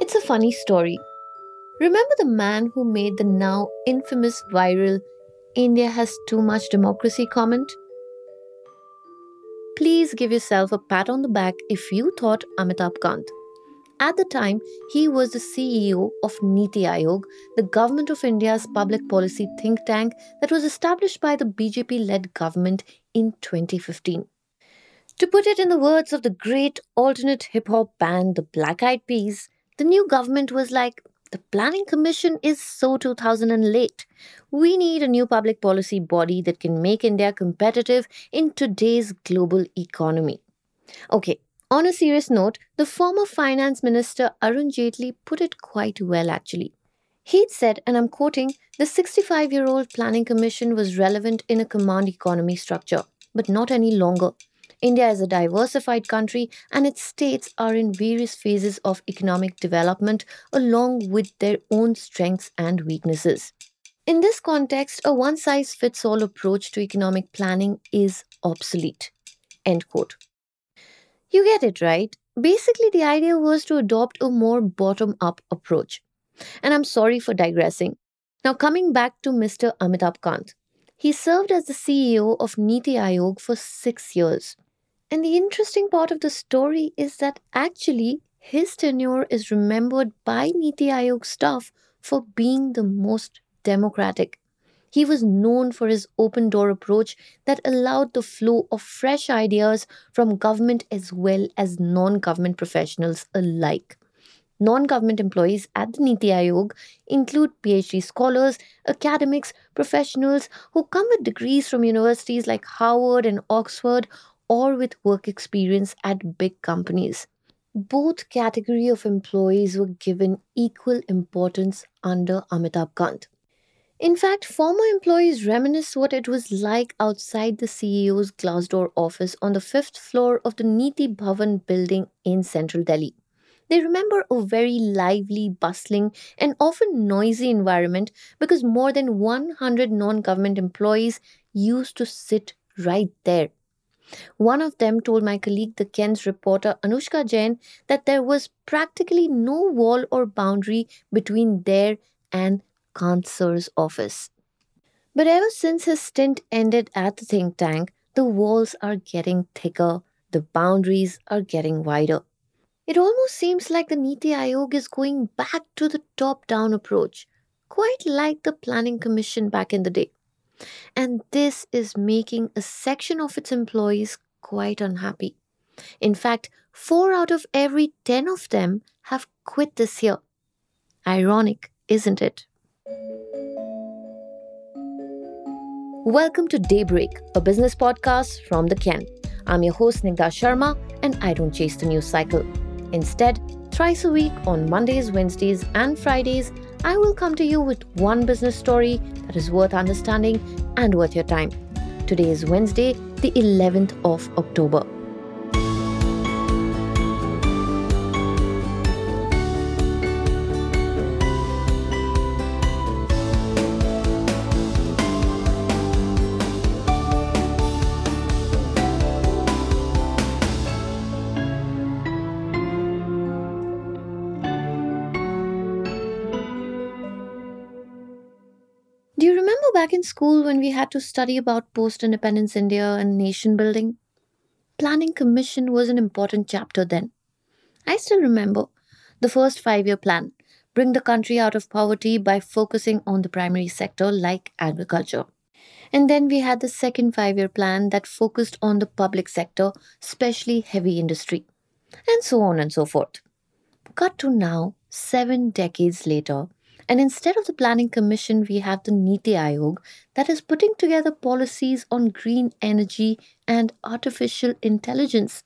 It's a funny story. Remember the man who made the now infamous viral India has too much democracy comment? Please give yourself a pat on the back if you thought Amitabh Kant. At the time, he was the CEO of Niti Aayog, the Government of India's public policy think tank that was established by the BJP led government in 2015. To put it in the words of the great alternate hip hop band, the Black Eyed Peas, the new government was like, the Planning Commission is so 2000 and late. We need a new public policy body that can make India competitive in today's global economy. Okay, on a serious note, the former finance minister Arun Jaitley put it quite well actually. He'd said, and I'm quoting, the 65 year old planning commission was relevant in a command economy structure, but not any longer. India is a diversified country and its states are in various phases of economic development along with their own strengths and weaknesses. In this context, a one size fits all approach to economic planning is obsolete. End quote. You get it, right? Basically, the idea was to adopt a more bottom up approach. And I'm sorry for digressing. Now, coming back to Mr. Amitabh Kant. He served as the CEO of Niti Aayog for six years. And the interesting part of the story is that actually his tenure is remembered by Niti Aayog staff for being the most democratic. He was known for his open door approach that allowed the flow of fresh ideas from government as well as non government professionals alike. Non government employees at the Niti Aayog include PhD scholars, academics, professionals who come with degrees from universities like Harvard and Oxford or with work experience at big companies. Both category of employees were given equal importance under Amitabh Kant. In fact, former employees reminisce what it was like outside the CEO's glass door office on the fifth floor of the Niti Bhavan building in central Delhi. They remember a very lively, bustling, and often noisy environment because more than 100 non government employees used to sit right there. One of them told my colleague, the Ken's reporter Anushka Jain, that there was practically no wall or boundary between there and Kant sir's office. But ever since his stint ended at the think tank, the walls are getting thicker, the boundaries are getting wider. It almost seems like the Niti Aayog is going back to the top down approach, quite like the Planning Commission back in the day. And this is making a section of its employees quite unhappy. In fact, 4 out of every 10 of them have quit this year. Ironic, isn't it? Welcome to Daybreak, a business podcast from the Ken. I'm your host, Snigdha Sharma, and I don't chase the news cycle. Instead, thrice a week on Mondays, Wednesdays, and Fridays, I will come to you with one business story that is worth understanding and worth your time. Today is Wednesday, the 11th of October. Back in school when we had to study about post independence India and nation building? Planning Commission was an important chapter then. I still remember the first five year plan bring the country out of poverty by focusing on the primary sector like agriculture. And then we had the second five year plan that focused on the public sector, especially heavy industry, and so on and so forth. Cut to now, seven decades later, and instead of the Planning Commission, we have the Niti Aayog that is putting together policies on green energy and artificial intelligence.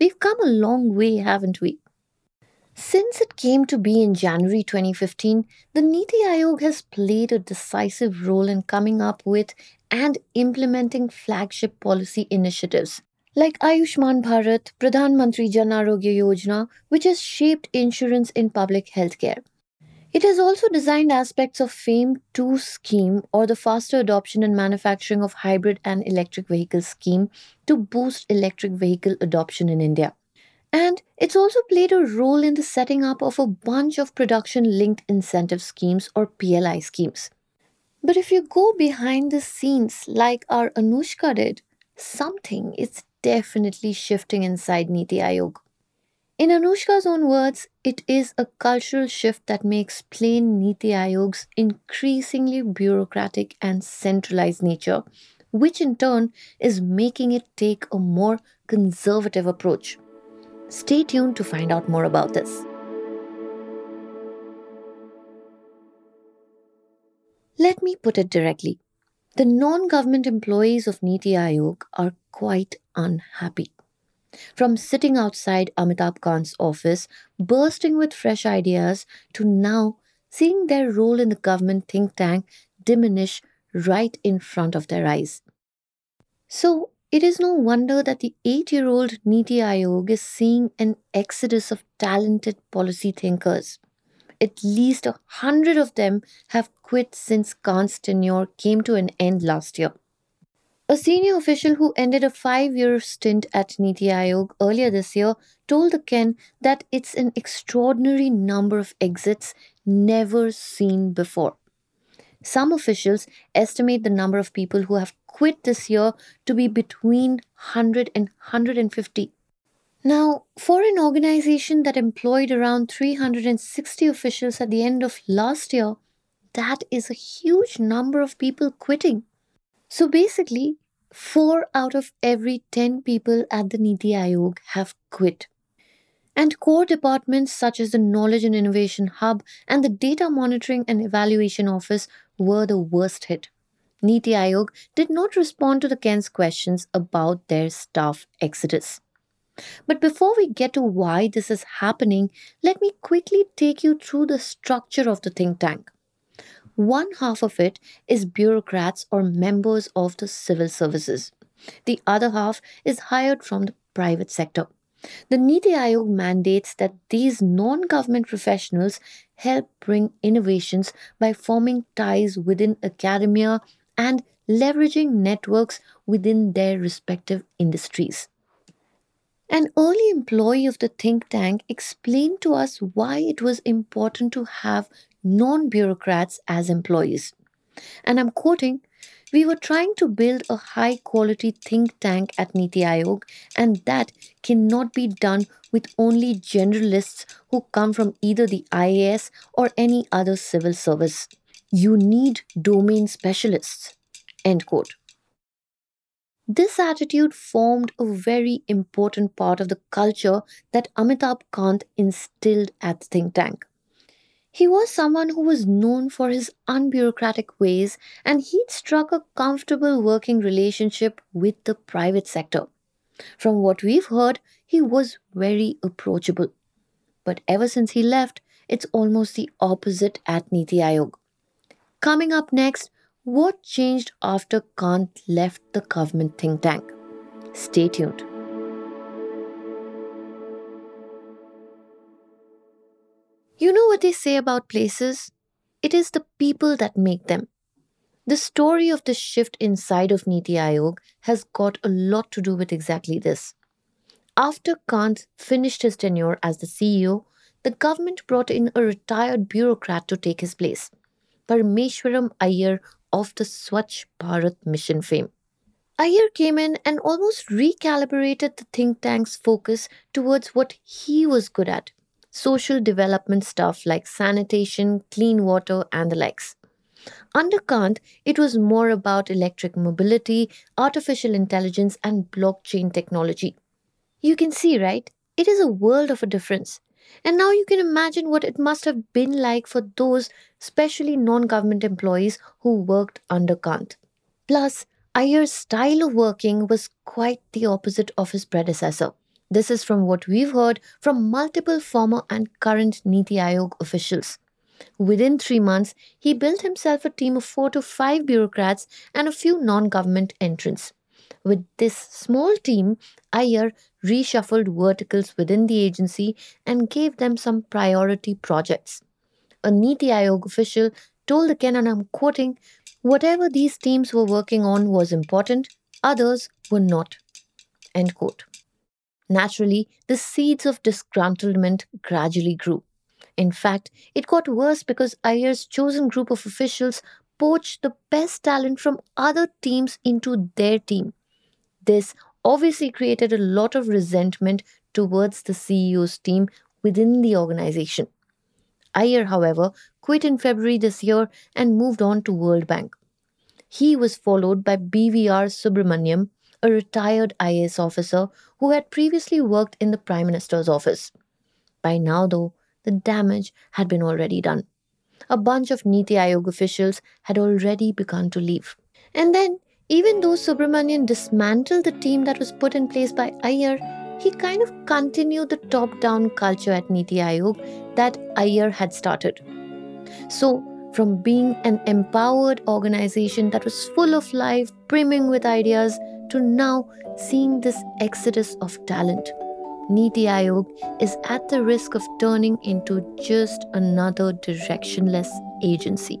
We've come a long way, haven't we? Since it came to be in January 2015, the Niti Aayog has played a decisive role in coming up with and implementing flagship policy initiatives like Ayushman Bharat, Pradhan Mantri Jan Arogya Yojana, which has shaped insurance in public healthcare. It has also designed aspects of FAME 2 scheme or the faster adoption and manufacturing of hybrid and electric vehicle scheme to boost electric vehicle adoption in India. And it's also played a role in the setting up of a bunch of production linked incentive schemes or PLI schemes. But if you go behind the scenes like our Anushka did, something is definitely shifting inside Niti Aayog. In Anushka's own words, it is a cultural shift that may explain Niti Aayog's increasingly bureaucratic and centralized nature, which in turn is making it take a more conservative approach. Stay tuned to find out more about this. Let me put it directly. The non government employees of Niti Aayog are quite unhappy. From sitting outside Amitabh Kant's office, bursting with fresh ideas, to now seeing their role in the government think tank diminish right in front of their eyes. So, it is no wonder that the eight year old Niti Aayog is seeing an exodus of talented policy thinkers. At least a hundred of them have quit since Kant's tenure came to an end last year. A senior official who ended a five year stint at Niti Aayog earlier this year told the Ken that it's an extraordinary number of exits never seen before. Some officials estimate the number of people who have quit this year to be between 100 and 150. Now, for an organization that employed around 360 officials at the end of last year, that is a huge number of people quitting. So basically, 4 out of every 10 people at the Niti Aayog have quit. And core departments such as the Knowledge and Innovation Hub and the Data Monitoring and Evaluation Office were the worst hit. Niti Aayog did not respond to the Ken's questions about their staff exodus. But before we get to why this is happening, let me quickly take you through the structure of the think tank. One half of it is bureaucrats or members of the civil services. The other half is hired from the private sector. The Niti Aayog mandates that these non government professionals help bring innovations by forming ties within academia and leveraging networks within their respective industries. An early employee of the think tank explained to us why it was important to have non bureaucrats as employees. And I'm quoting We were trying to build a high quality think tank at Niti Aayog, and that cannot be done with only generalists who come from either the IAS or any other civil service. You need domain specialists. End quote. This attitude formed a very important part of the culture that Amitabh Kant instilled at the think tank. He was someone who was known for his unbureaucratic ways, and he'd struck a comfortable working relationship with the private sector. From what we've heard, he was very approachable. But ever since he left, it's almost the opposite at Niti Aayog. Coming up next, what changed after Kant left the government think tank? Stay tuned. You know what they say about places? It is the people that make them. The story of the shift inside of Niti Aayog has got a lot to do with exactly this. After Kant finished his tenure as the CEO, the government brought in a retired bureaucrat to take his place, Parameswaran Iyer of the Swachh Bharat mission fame. Iyer came in and almost recalibrated the think tank's focus towards what he was good at social development stuff like sanitation, clean water, and the likes. Under Kant, it was more about electric mobility, artificial intelligence, and blockchain technology. You can see, right? It is a world of a difference. And now you can imagine what it must have been like for those, especially non government employees who worked under Kant. Plus, Iyer's style of working was quite the opposite of his predecessor. This is from what we've heard from multiple former and current Niti Aayog officials. Within three months, he built himself a team of four to five bureaucrats and a few non government entrants. With this small team, Iyer reshuffled verticals within the agency and gave them some priority projects. A Niti Aayog official told the and I'm quoting, whatever these teams were working on was important, others were not. End quote. Naturally, the seeds of disgruntlement gradually grew. In fact, it got worse because Iyer's chosen group of officials poached the best talent from other teams into their team. This obviously created a lot of resentment towards the CEO's team within the organization. Iyer, however, quit in February this year and moved on to World Bank. He was followed by BVR Subramaniam, a retired IAS officer who had previously worked in the Prime Minister's office. By now, though, the damage had been already done. A bunch of Niti Aayog officials had already begun to leave. And then, even though Subramanian dismantled the team that was put in place by Iyer, he kind of continued the top down culture at Niti Aayog that Iyer had started. So, from being an empowered organization that was full of life, brimming with ideas, to now seeing this exodus of talent. Niti Aayog is at the risk of turning into just another directionless agency.